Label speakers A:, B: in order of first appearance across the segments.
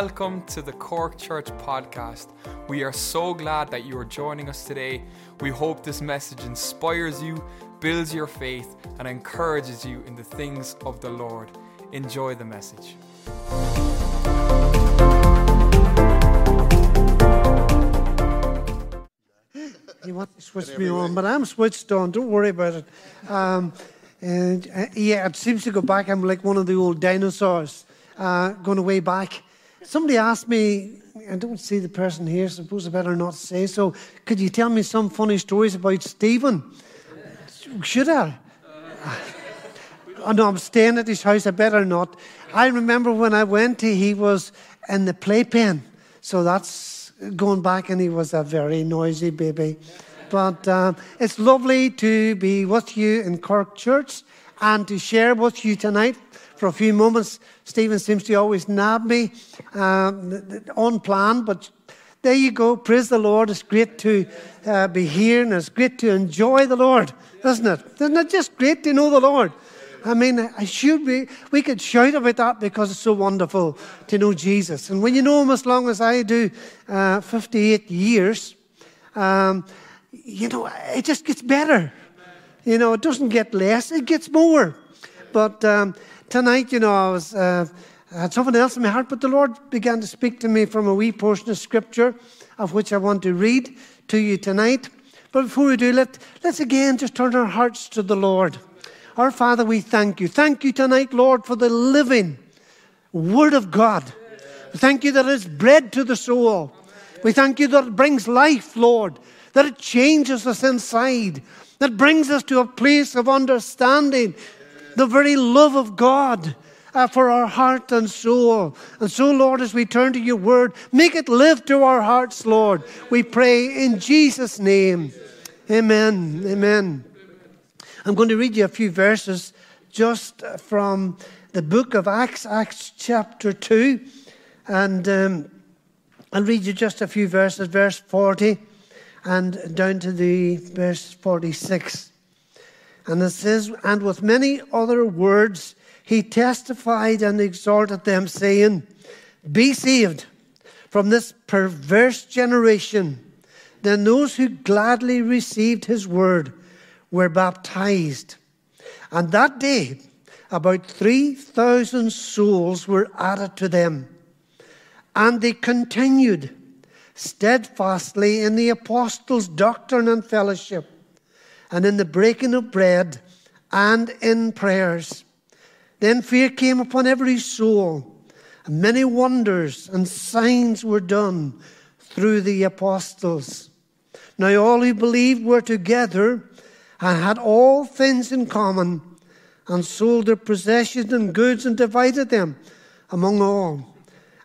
A: welcome to the Cork Church podcast. We are so glad that you are joining us today. We hope this message inspires you, builds your faith, and encourages you in the things of the Lord. Enjoy the message.
B: You want to switch me on, but I'm switched on. Don't worry about it. Um, and uh, yeah, it seems to go back. I'm like one of the old dinosaurs uh, going way back. Somebody asked me, I don't see the person here, suppose I better not say so. Could you tell me some funny stories about Stephen? Should I? Oh, no, I'm staying at his house. I better not. I remember when I went, he was in the playpen. So that's going back, and he was a very noisy baby. But uh, it's lovely to be with you in Cork Church and to share with you tonight for a few moments. Stephen seems to always nab me um, on plan, but there you go. Praise the Lord. It's great to uh, be here and it's great to enjoy the Lord, isn't it? Isn't it just great to know the Lord? I mean, I should be, we could shout about that because it's so wonderful to know Jesus. And when you know Him as long as I do, uh, 58 years, um, you know, it just gets better. You know, it doesn't get less, it gets more. But um, tonight, you know, I was. Uh, I had something else in my heart, but the Lord began to speak to me from a wee portion of Scripture, of which I want to read to you tonight. But before we do, let, let's again just turn our hearts to the Lord. Our Father, we thank you. Thank you tonight, Lord, for the living Word of God. We thank you that it's bread to the soul. We thank you that it brings life, Lord, that it changes us inside, that brings us to a place of understanding the very love of God. Uh, for our heart and soul. And so, Lord, as we turn to your word, make it live to our hearts, Lord. We pray in Jesus' name. Amen. Amen. I'm going to read you a few verses just from the book of Acts, Acts chapter 2. And um, I'll read you just a few verses, verse 40 and down to the verse 46. And it says, And with many other words he testified and exhorted them, saying, Be saved from this perverse generation. Then those who gladly received his word were baptized. And that day, about 3,000 souls were added to them. And they continued steadfastly in the apostles' doctrine and fellowship, and in the breaking of bread, and in prayers. Then fear came upon every soul, and many wonders and signs were done through the apostles. Now all who believed were together and had all things in common, and sold their possessions and goods and divided them among all,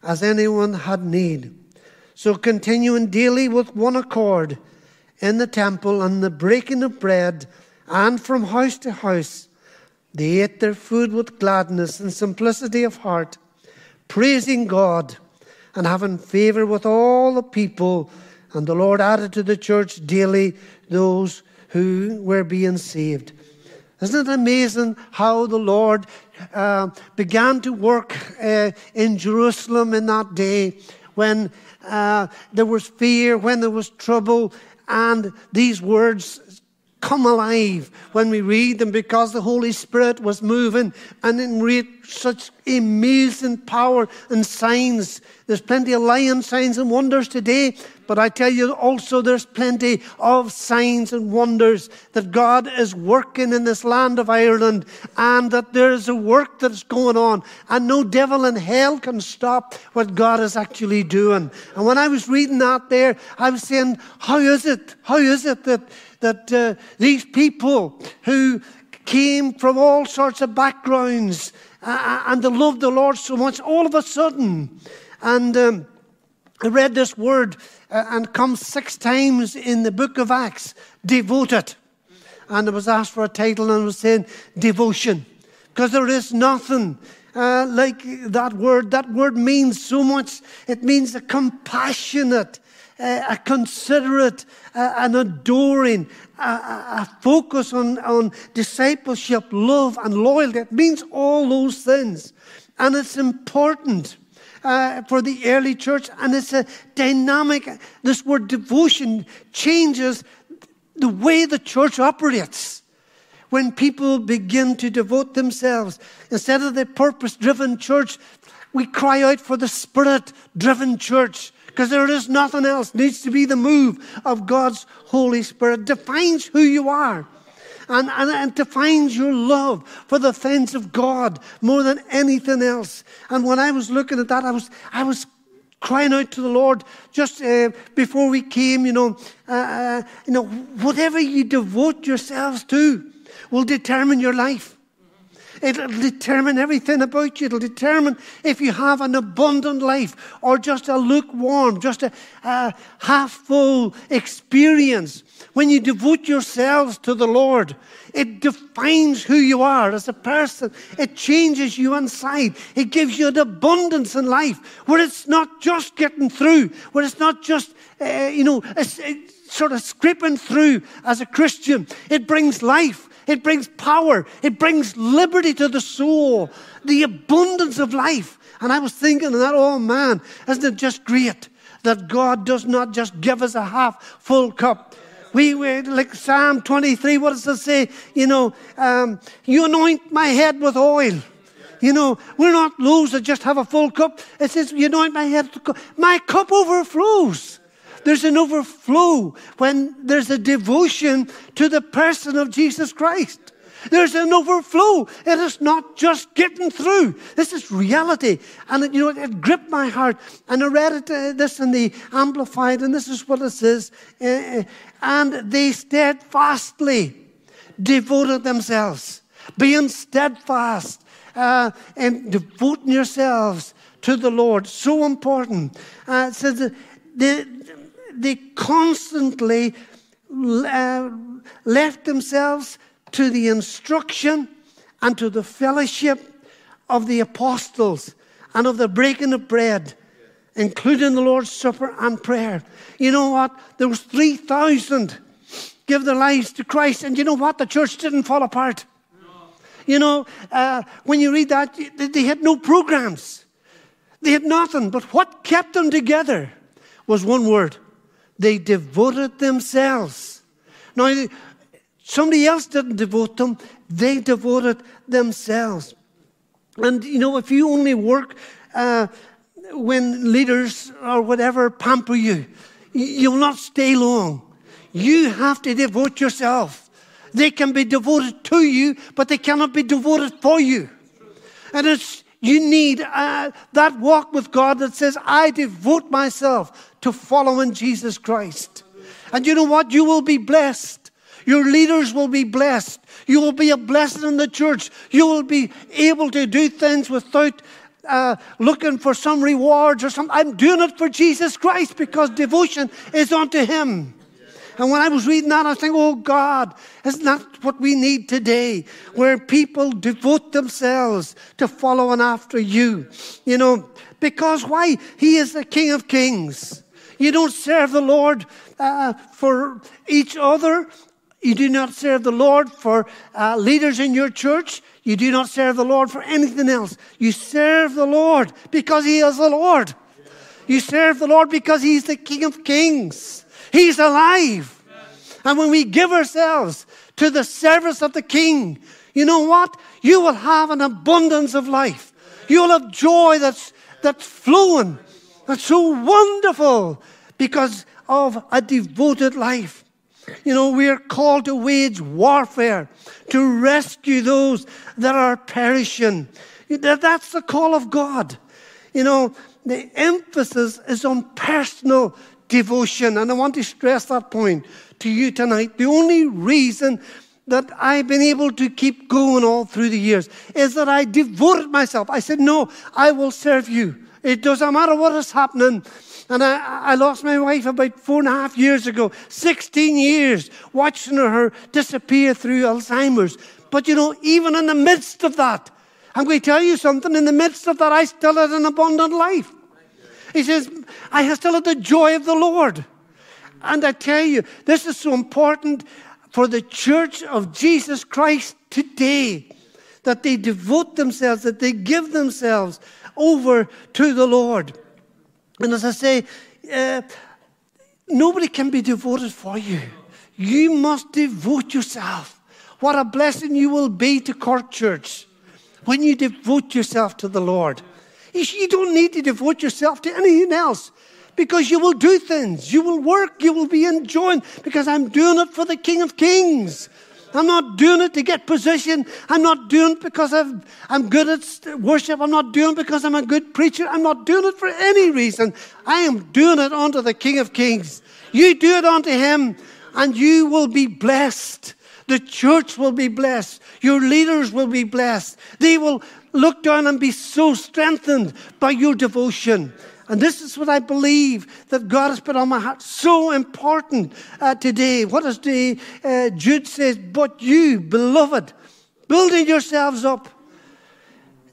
B: as anyone had need. So continuing daily with one accord in the temple and the breaking of bread, and from house to house, they ate their food with gladness and simplicity of heart, praising God and having favor with all the people. And the Lord added to the church daily those who were being saved. Isn't it amazing how the Lord uh, began to work uh, in Jerusalem in that day when uh, there was fear, when there was trouble, and these words come alive when we read them because the Holy Spirit was moving and in read such amazing power and signs. There's plenty of lion signs and wonders today, but I tell you also there's plenty of signs and wonders that God is working in this land of Ireland and that there's a work that's going on and no devil in hell can stop what God is actually doing. And when I was reading that there, I was saying, how is it? How is it that, that uh, these people who came from all sorts of backgrounds uh, and they loved the Lord so much, all of a sudden, and um, I read this word uh, and comes six times in the book of Acts devoted. And I was asked for a title and I was saying devotion. Because there is nothing uh, like that word. That word means so much. It means a compassionate, a considerate, uh, an adoring, a, a, focus on, on discipleship, love, and loyalty. It means all those things. And it's important uh, for the early church, and it's a dynamic. This word devotion changes the way the church operates. When people begin to devote themselves, instead of the purpose driven church, we cry out for the spirit driven church because there is nothing else. Needs to be the move of God's Holy Spirit. Defines who you are and, and, and defines your love for the things of God more than anything else. And when I was looking at that, I was, I was crying out to the Lord just uh, before we came, you know, uh, uh, you know, whatever you devote yourselves to will determine your life. It'll determine everything about you. It'll determine if you have an abundant life or just a lukewarm, just a, a half full experience. When you devote yourselves to the Lord, it defines who you are as a person. It changes you inside. It gives you an abundance in life where it's not just getting through, where it's not just, uh, you know, sort of scraping through as a Christian. It brings life. It brings power. It brings liberty to the soul, the abundance of life. And I was thinking that, oh man, isn't it just great that God does not just give us a half full cup? We, like Psalm 23, what does it say? You know, um, you anoint my head with oil. You know, we're not those that just have a full cup. It says, you anoint my head. My cup overflows. There's an overflow when there's a devotion to the person of Jesus Christ. There's an overflow. It is not just getting through. This is reality. And it, you know, it gripped my heart. And I read it, uh, this in the Amplified, and this is what it says. Uh, uh and they steadfastly devoted themselves, being steadfast uh, and devoting yourselves to the Lord. So important. Uh, it says the, they constantly uh, left themselves to the instruction and to the fellowship of the apostles and of the breaking of bread, including the Lord's Supper and prayer. You know what? There was 3,000 give their lives to Christ, and you know what? The church didn't fall apart. You know, uh, when you read that, they had no programs. They had nothing. But what kept them together was one word they devoted themselves. Now, somebody else didn't devote them, they devoted themselves. And, you know, if you only work uh, when leaders or whatever pamper you, you'll not stay long. You have to devote yourself. They can be devoted to you, but they cannot be devoted for you. And it's you need uh, that walk with God that says, I devote myself to following Jesus Christ. And you know what? You will be blessed. Your leaders will be blessed. You will be a blessing in the church. You will be able to do things without uh, looking for some rewards or something. I'm doing it for Jesus Christ because devotion is unto Him. And when I was reading that, I was thinking, oh God, isn't that what we need today? Where people devote themselves to following after you. You know, because why? He is the King of Kings. You don't serve the Lord uh, for each other. You do not serve the Lord for uh, leaders in your church. You do not serve the Lord for anything else. You serve the Lord because He is the Lord. You serve the Lord because He's the King of Kings. He's alive. And when we give ourselves to the service of the King, you know what? You will have an abundance of life. You will have joy that's, that's flowing. That's so wonderful because of a devoted life. You know, we are called to wage warfare, to rescue those that are perishing. That's the call of God. You know, the emphasis is on personal devotion. And I want to stress that point to you tonight. The only reason that I've been able to keep going all through the years is that I devoted myself. I said, No, I will serve you. It doesn't matter what is happening. And I, I lost my wife about four and a half years ago, 16 years watching her disappear through Alzheimer's. But you know, even in the midst of that, I'm going to tell you something, in the midst of that, I still had an abundant life. He says, I still had the joy of the Lord. And I tell you, this is so important for the church of Jesus Christ today that they devote themselves, that they give themselves over to the Lord. And as I say, uh, nobody can be devoted for you. You must devote yourself. What a blessing you will be to Cork Church when you devote yourself to the Lord. You don't need to devote yourself to anything else because you will do things. You will work. You will be enjoying because I'm doing it for the King of Kings. I'm not doing it to get position. I'm not doing it because i am good at worship. I'm not doing it because I'm a good preacher. I'm not doing it for any reason. I am doing it unto the King of Kings. You do it unto Him, and you will be blessed. The church will be blessed. Your leaders will be blessed. They will look down and be so strengthened by your devotion. And this is what I believe that God has put on my heart. So important uh, today. What does the, uh, Jude says? But you, beloved, building yourselves up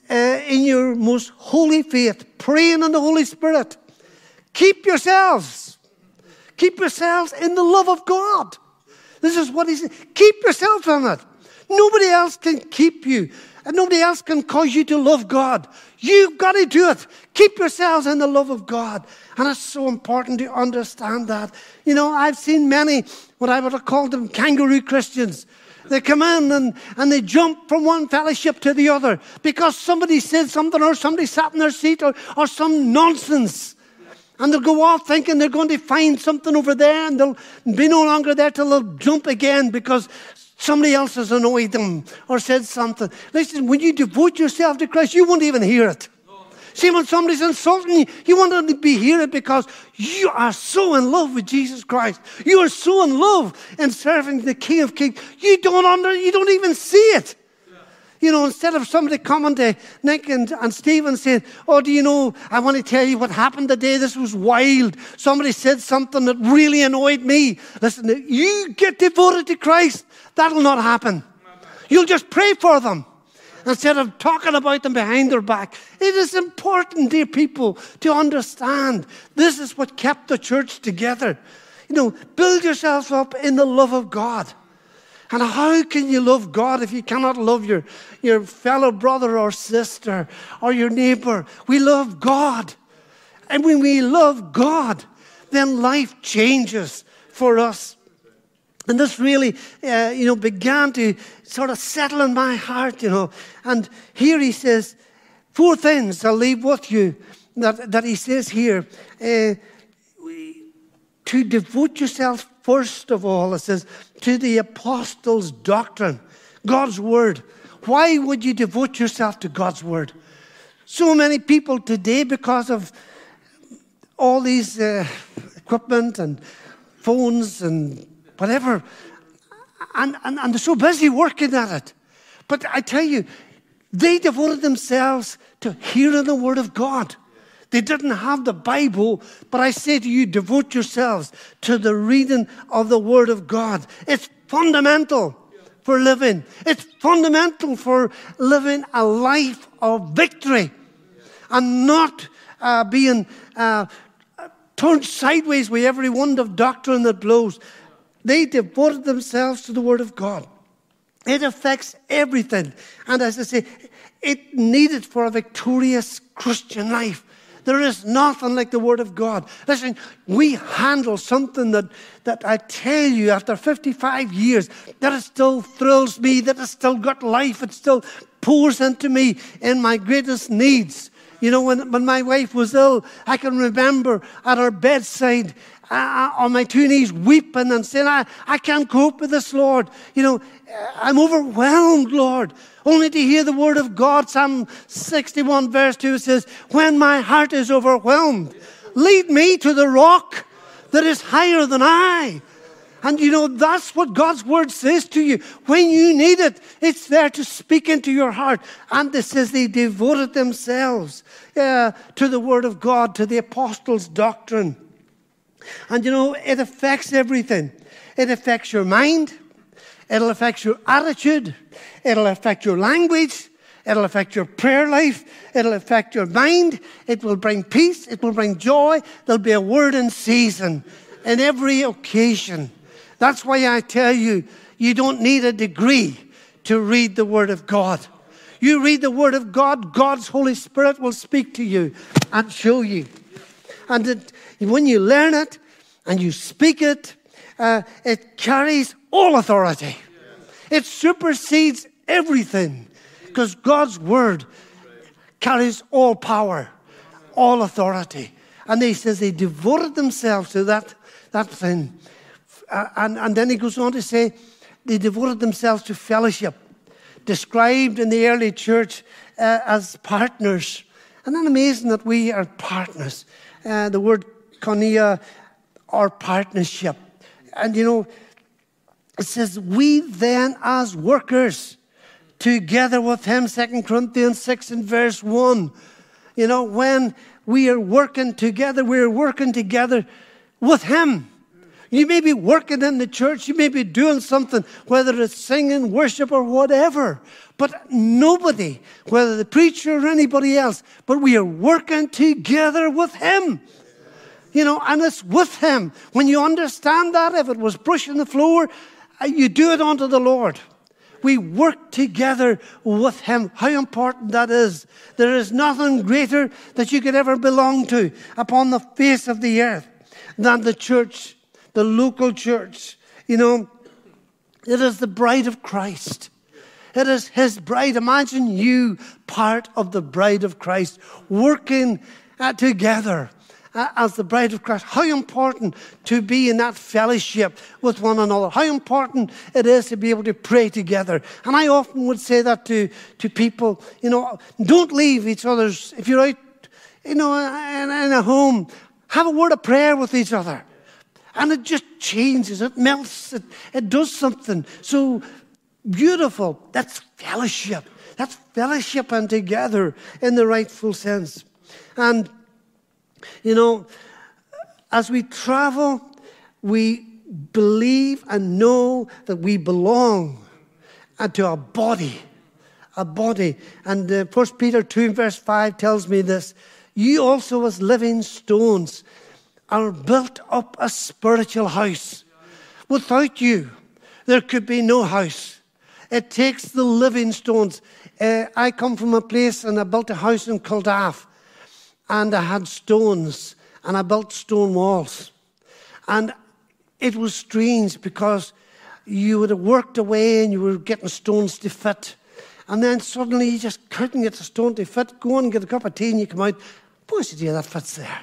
B: uh, in your most holy faith, praying in the Holy Spirit. Keep yourselves. Keep yourselves in the love of God. This is what he says. Keep yourself in it. Nobody else can keep you. And nobody else can cause you to love God. You've got to do it. Keep yourselves in the love of God. And it's so important to understand that. You know, I've seen many, what I would have called them kangaroo Christians. They come in and, and they jump from one fellowship to the other because somebody said something or somebody sat in their seat or, or some nonsense. And they'll go off thinking they're going to find something over there and they'll be no longer there till they'll jump again because Somebody else has annoyed them or said something. Listen, when you devote yourself to Christ, you won't even hear it. See, when somebody's insulting you, you want to be hear it because you are so in love with Jesus Christ. You are so in love in serving the King of Kings. You don't under, you don't even see it. You know, instead of somebody coming to Nick and, and Stephen saying, Oh, do you know, I want to tell you what happened today. This was wild. Somebody said something that really annoyed me. Listen, you get devoted to Christ. That'll not happen. You'll just pray for them instead of talking about them behind their back. It is important, dear people, to understand this is what kept the church together. You know, build yourself up in the love of God. And how can you love God if you cannot love your, your fellow brother or sister or your neighbor? We love God. And when we love God, then life changes for us. And this really, uh, you know, began to sort of settle in my heart, you know. And here he says, four things I'll leave with you that, that he says here. Uh, to devote yourself, first of all, it says, to the apostles' doctrine, God's word. Why would you devote yourself to God's word? So many people today, because of all these uh, equipment and phones and whatever. And, and, and they're so busy working at it. But I tell you, they devoted themselves to hearing the Word of God. They didn't have the Bible, but I say to you, devote yourselves to the reading of the Word of God. It's fundamental for living, it's fundamental for living a life of victory and not uh, being uh, turned sideways with every wind of doctrine that blows. They devoted themselves to the Word of God. It affects everything. And as I say, it needed for a victorious Christian life. There is nothing like the Word of God. Listen, we handle something that, that I tell you after 55 years, that it still thrills me, that it still got life, it still pours into me in my greatest needs. You know, when, when my wife was ill, I can remember at her bedside on my two knees weeping and saying, I, I can't cope with this, Lord. You know, I'm overwhelmed, Lord. Only to hear the word of God, Psalm 61, verse 2 says, When my heart is overwhelmed, lead me to the rock that is higher than I. And you know, that's what God's word says to you. When you need it, it's there to speak into your heart. And it says they devoted themselves uh, to the word of God, to the apostles' doctrine. And you know, it affects everything. It affects your mind, it'll affect your attitude, it'll affect your language, it'll affect your prayer life, it'll affect your mind, it will bring peace, it will bring joy. There'll be a word in season in every occasion. That's why I tell you, you don't need a degree to read the Word of God. You read the Word of God, God's Holy Spirit will speak to you and show you. And it, when you learn it and you speak it, uh, it carries all authority. It supersedes everything because God's Word carries all power, all authority. And he says they devoted themselves to that, that thing. Uh, and, and then he goes on to say they devoted themselves to fellowship, described in the early church uh, as partners. And then amazing that we are partners. Uh, the word koinonia, our partnership. And you know, it says, we then as workers, together with him, Second Corinthians 6 and verse 1. You know, when we are working together, we're working together with him. You may be working in the church, you may be doing something, whether it's singing, worship, or whatever. But nobody, whether the preacher or anybody else, but we are working together with Him. You know, and it's with Him. When you understand that, if it was brushing the floor, uh, you do it unto the Lord. We work together with Him. How important that is. There is nothing greater that you could ever belong to upon the face of the earth than the church the local church. You know, it is the bride of Christ. It is his bride. Imagine you part of the bride of Christ, working uh, together uh, as the bride of Christ. How important to be in that fellowship with one another. How important it is to be able to pray together. And I often would say that to, to people, you know, don't leave each other's, if you're out, you know, in, in a home, have a word of prayer with each other and it just changes, it melts, it, it does something so beautiful. That's fellowship. That's fellowship and together in the rightful sense. And, you know, as we travel, we believe and know that we belong to a body. A body. And uh, 1 Peter 2, verse 5 tells me this. You also, as living stones, are built up a spiritual house. Without you, there could be no house. It takes the living stones. Uh, I come from a place and I built a house in Culdaff, and I had stones, and I built stone walls. And it was strange because you would have worked away and you were getting stones to fit. And then suddenly you just couldn't get the stone to fit. Go and get a cup of tea and you come out. Boy, yeah, that fits there.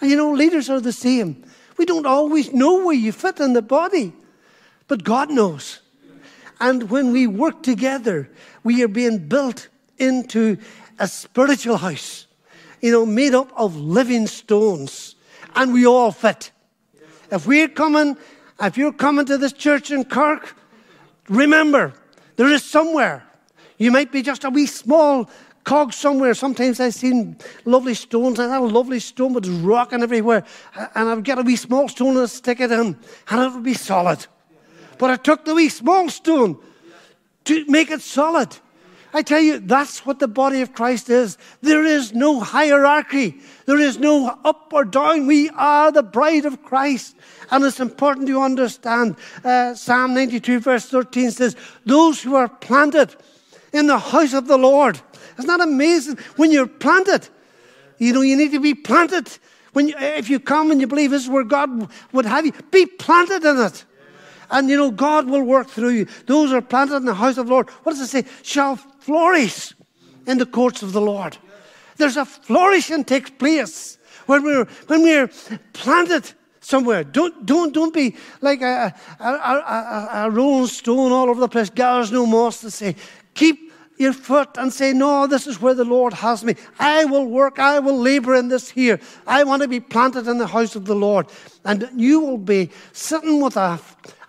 B: And you know, leaders are the same. We don't always know where you fit in the body, but God knows. And when we work together, we are being built into a spiritual house, you know, made up of living stones, and we all fit. If we're coming, if you're coming to this church in Cork, remember, there is somewhere. You might be just a wee small cog somewhere. Sometimes I've seen lovely stones, and that lovely stone was rocking everywhere. And I'd get a wee small stone and stick it in, and it would be solid. But I took the wee small stone to make it solid. I tell you, that's what the body of Christ is. There is no hierarchy. There is no up or down. We are the bride of Christ. And it's important to understand. Uh, Psalm 92, verse 13 says, Those who are planted in the house of the Lord isn't that amazing? When you're planted, you know, you need to be planted. When you, if you come and you believe this is where God would have you, be planted in it. And you know, God will work through you. Those are planted in the house of the Lord, what does it say? Shall flourish in the courts of the Lord. There's a flourishing takes place when we're when we're planted somewhere. Don't don't don't be like a a, a, a, rolling stone all over the place. Gathers no moss to say. Keep your foot and say, No, this is where the Lord has me. I will work, I will labor in this here. I want to be planted in the house of the Lord. And you will be sitting with a,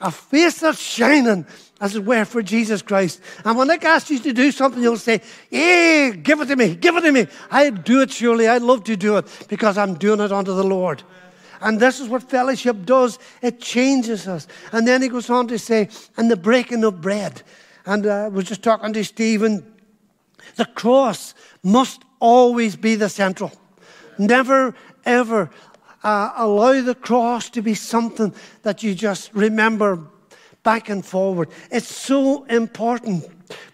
B: a face that's shining, as it were, for Jesus Christ. And when I ask you to do something, you'll say, Hey, give it to me, give it to me. I'd do it surely. I'd love to do it because I'm doing it unto the Lord. And this is what fellowship does it changes us. And then he goes on to say, and the breaking of bread. And uh, I was just talking to Stephen. The cross must always be the central. Never, ever uh, allow the cross to be something that you just remember back and forward. It's so important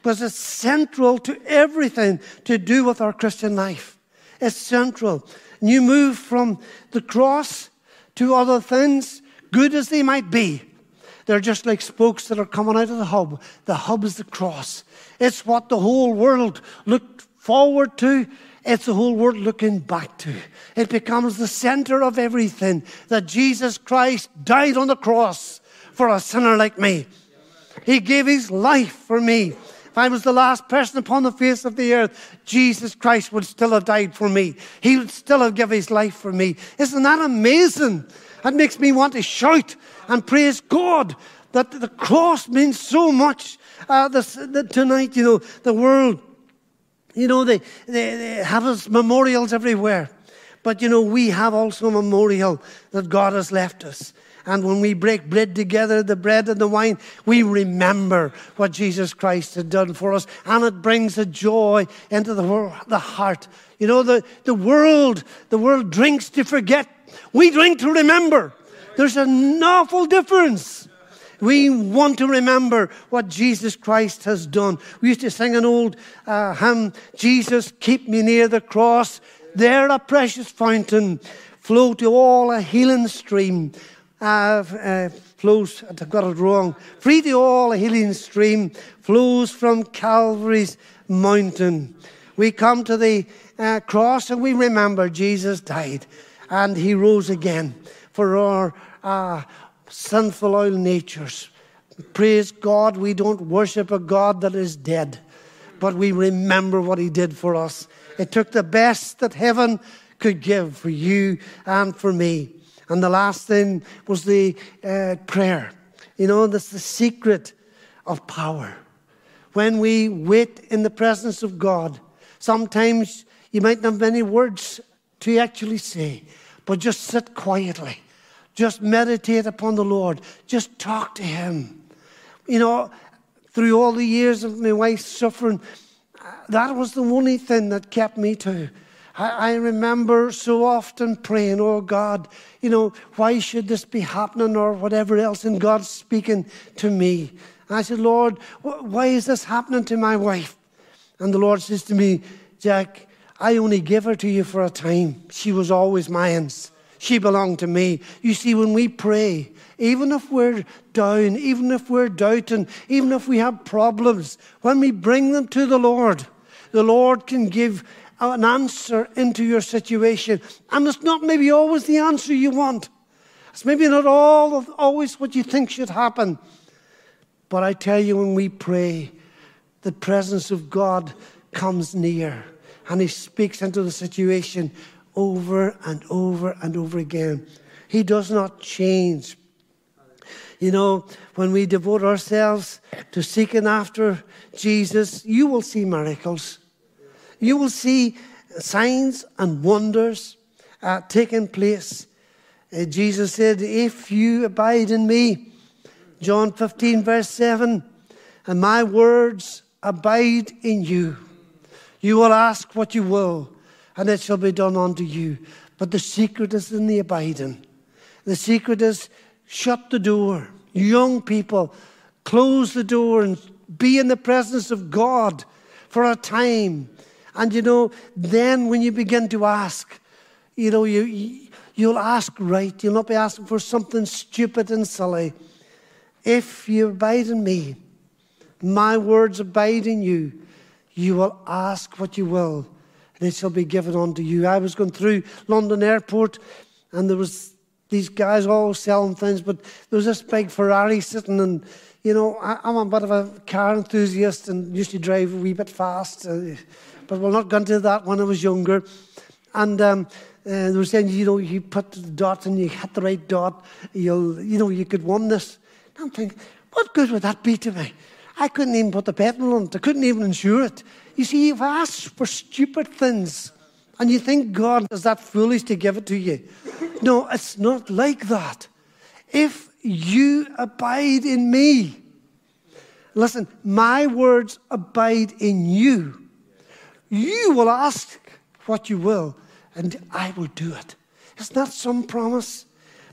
B: because it's central to everything to do with our Christian life. It's central. And you move from the cross to other things, good as they might be. They're just like spokes that are coming out of the hub. The hub is the cross. It's what the whole world looked forward to. It's the whole world looking back to. It becomes the center of everything that Jesus Christ died on the cross for a sinner like me. He gave his life for me. If I was the last person upon the face of the earth, Jesus Christ would still have died for me. He would still have given his life for me. Isn't that amazing? That makes me want to shout and praise God that the cross means so much. Uh, this, the, tonight, you know, the world, you know, they, they, they have us memorials everywhere. But, you know, we have also a memorial that God has left us. And when we break bread together, the bread and the wine, we remember what Jesus Christ had done for us. And it brings a joy into the, the heart. You know, the, the world, the world drinks to forget. We drink to remember. There's an awful difference. We want to remember what Jesus Christ has done. We used to sing an old uh, hymn, Jesus, keep me near the cross. There a precious fountain flow to all a healing stream uh, uh, flows, I've got it wrong. Free to all, a healing stream flows from Calvary's mountain. We come to the uh, cross and we remember Jesus died and he rose again for our uh, sinful oil natures. Praise God, we don't worship a God that is dead, but we remember what he did for us. It took the best that heaven could give for you and for me. And the last thing was the uh, prayer. You know, that's the secret of power. When we wait in the presence of God, sometimes you might not have many words to actually say, but just sit quietly. Just meditate upon the Lord. Just talk to Him. You know, through all the years of my wife's suffering, that was the only thing that kept me to I, I remember so often praying, Oh God, you know, why should this be happening or whatever else? And God speaking to me. And I said, Lord, why is this happening to my wife? And the Lord says to me, Jack, I only give her to you for a time. She was always mine. She belonged to me. You see, when we pray, even if we're down, even if we're doubting, even if we have problems, when we bring them to the Lord, the Lord can give an answer into your situation. And it's not maybe always the answer you want. It's maybe not all of, always what you think should happen. But I tell you, when we pray, the presence of God comes near and He speaks into the situation over and over and over again. He does not change. You know, when we devote ourselves to seeking after Jesus, you will see miracles you will see signs and wonders uh, taking place. Uh, Jesus said, If you abide in me, John 15, verse 7, and my words abide in you, you will ask what you will, and it shall be done unto you. But the secret is in the abiding. The secret is shut the door. Young people, close the door and be in the presence of God for a time and you know, then when you begin to ask, you know, you, you'll ask right. You'll not be asking for something stupid and silly. If you abide in me, my words abide in you, you will ask what you will, and it shall be given unto you. I was going through London Airport, and there was these guys all selling things, but there was this big Ferrari sitting, and you know, I, am a bit of a car enthusiast and used to drive a wee bit fast. Uh, but we'll not go into that when I was younger. And um, uh, they were saying, you know, you put the dot and you hit the right dot, you'll, you know, you could win this. And I'm thinking, what good would that be to me? I couldn't even put the petrol on it. I couldn't even insure it. You see, you've asked for stupid things, and you think God is that foolish to give it to you. No, it's not like that. If you abide in me, listen, my words abide in you you will ask what you will, and I will do it. Isn't that some promise?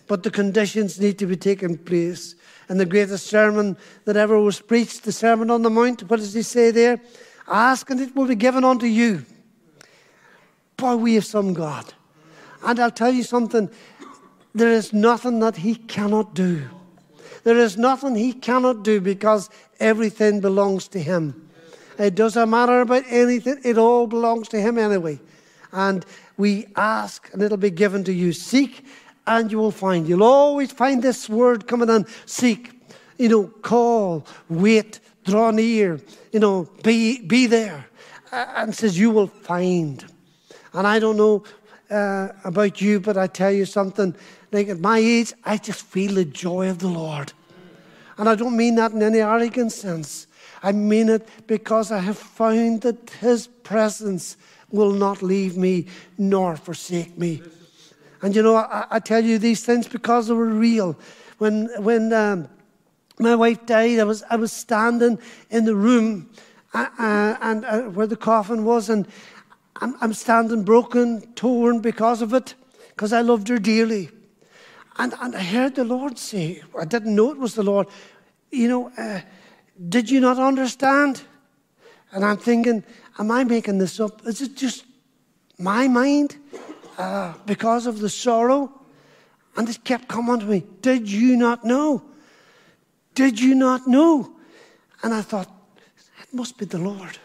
B: But the conditions need to be taken place. And the greatest sermon that ever was preached, the Sermon on the Mount, what does he say there? Ask and it will be given unto you. Boy, we have some God. And I'll tell you something there is nothing that he cannot do. There is nothing he cannot do because everything belongs to him. It doesn't matter about anything, it all belongs to him anyway. And we ask and it'll be given to you. Seek and you will find. You'll always find this word coming in seek, you know, call, wait, draw near, you know, be, be there. And says, You will find. And I don't know uh, about you, but I tell you something. Like at my age, I just feel the joy of the Lord. And I don't mean that in any arrogant sense. I mean it because I have found that His presence will not leave me nor forsake me. And you know, I, I tell you these things because they were real. When, when um, my wife died, I was, I was standing in the room uh, uh, and uh, where the coffin was, and I'm, I'm standing broken, torn because of it, because I loved her dearly. And, and I heard the Lord say, I didn't know it was the Lord, you know, uh, did you not understand? And I'm thinking, am I making this up? Is it just my mind uh, because of the sorrow? And it kept coming to me, did you not know? Did you not know? And I thought, it must be the Lord.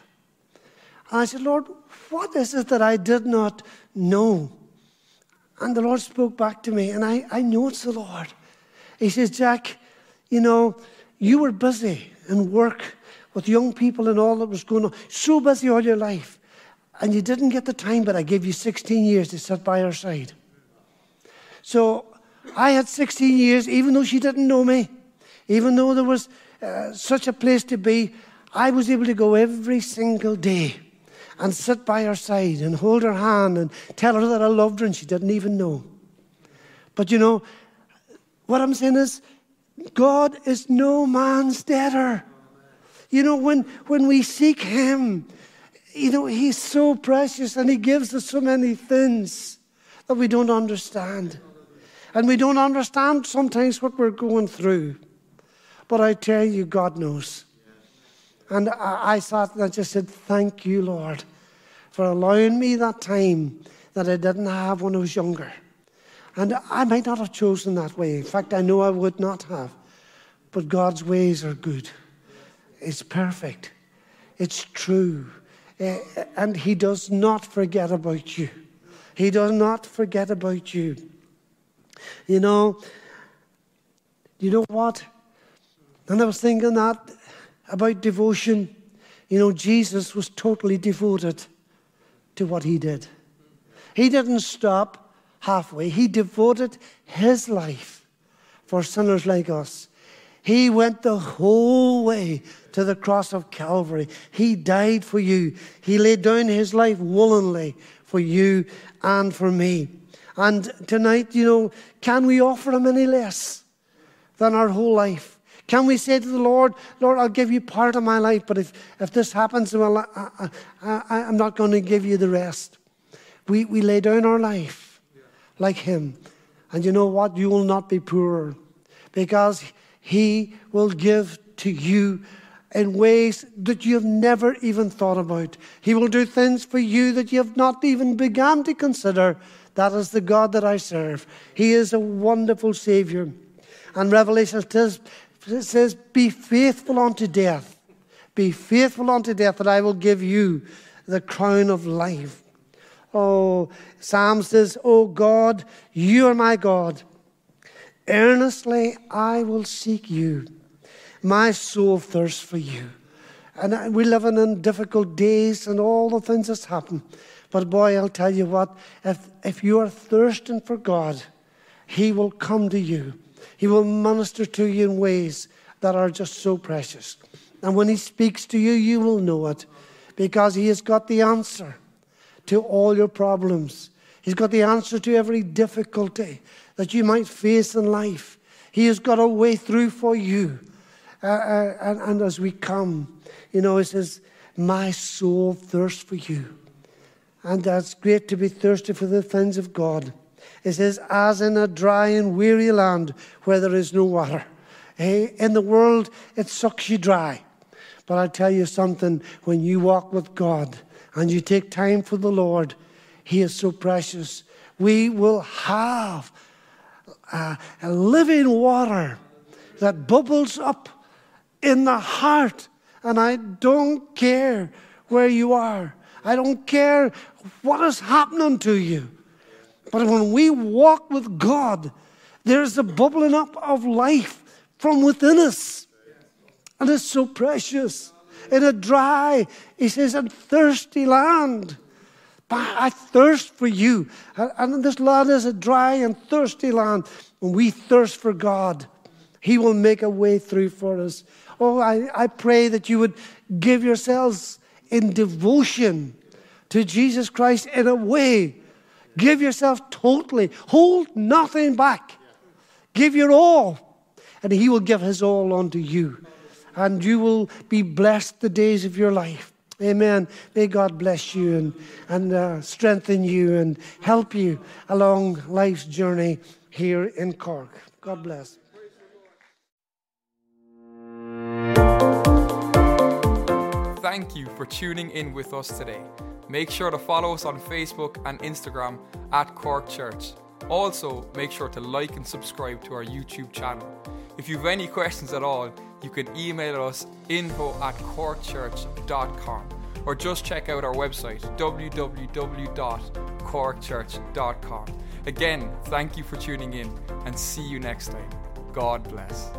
B: And I said, Lord, what is it that I did not know? And the Lord spoke back to me, and I, I know it's the Lord. He says, Jack, you know, you were busy in work with young people and all that was going on, so busy all your life, and you didn't get the time, but I gave you 16 years to sit by her side. So I had 16 years, even though she didn't know me, even though there was uh, such a place to be, I was able to go every single day and sit by her side and hold her hand and tell her that I loved her and she didn't even know. But you know, what I'm saying is, God is no man's debtor. You know, when, when we seek Him, you know, He's so precious and He gives us so many things that we don't understand. And we don't understand sometimes what we're going through. But I tell you, God knows. And I, I sat and I just said, Thank you, Lord, for allowing me that time that I didn't have when I was younger. And I might not have chosen that way. In fact, I know I would not have. But God's ways are good, it's perfect, it's true. Uh, and He does not forget about you. He does not forget about you. You know, you know what? And I was thinking that about devotion. You know, Jesus was totally devoted to what he did. He didn't stop halfway, he devoted his life for sinners like us. He went the whole way to the cross of Calvary. He died for you. He laid down his life willingly for you and for me. And tonight, you know, can we offer him any less than our whole life? Can we say to the Lord, Lord, I'll give you part of my life, but if, if this happens, well, I, I, I'm not going to give you the rest. We, we lay down our life like Him. And you know what? You will not be poorer because He will give to you in ways that you have never even thought about. He will do things for you that you have not even begun to consider. That is the God that I serve. He is a wonderful Savior. And Revelation says, says, Be faithful unto death. Be faithful unto death, and I will give you the crown of life. Oh, Psalm says, Oh God, you are my God. Earnestly I will seek you. My soul thirsts for you. And we're living in difficult days and all the things that's happened. But boy, I'll tell you what, if, if you are thirsting for God, He will come to you. He will minister to you in ways that are just so precious. And when He speaks to you, you will know it because He has got the answer to all your problems. He's got the answer to every difficulty that you might face in life. He has got a way through for you. Uh, uh, and, and as we come, you know, He says, My soul thirsts for you. And that's great to be thirsty for the things of God. It says, as in a dry and weary land where there is no water. Hey, in the world, it sucks you dry. But I tell you something, when you walk with God and you take time for the Lord, He is so precious. We will have a, a living water that bubbles up in the heart. And I don't care where you are, I don't care what is happening to you. But when we walk with God, there's a bubbling up of life from within us. And it's so precious. In a dry, he says, and thirsty land. I thirst for you. And this land is a dry and thirsty land. When we thirst for God, He will make a way through for us. Oh, I, I pray that you would give yourselves in devotion to Jesus Christ in a way. Give yourself totally. Hold nothing back. Give your all. And He will give His all unto you. And you will be blessed the days of your life. Amen. May God bless you and, and uh, strengthen you and help you along life's journey here in Cork. God bless.
A: Thank you for tuning in with us today. Make sure to follow us on Facebook and Instagram at Cork Church. Also, make sure to like and subscribe to our YouTube channel. If you have any questions at all, you can email us info at corkchurch.com or just check out our website www.corkchurch.com. Again, thank you for tuning in and see you next time. God bless.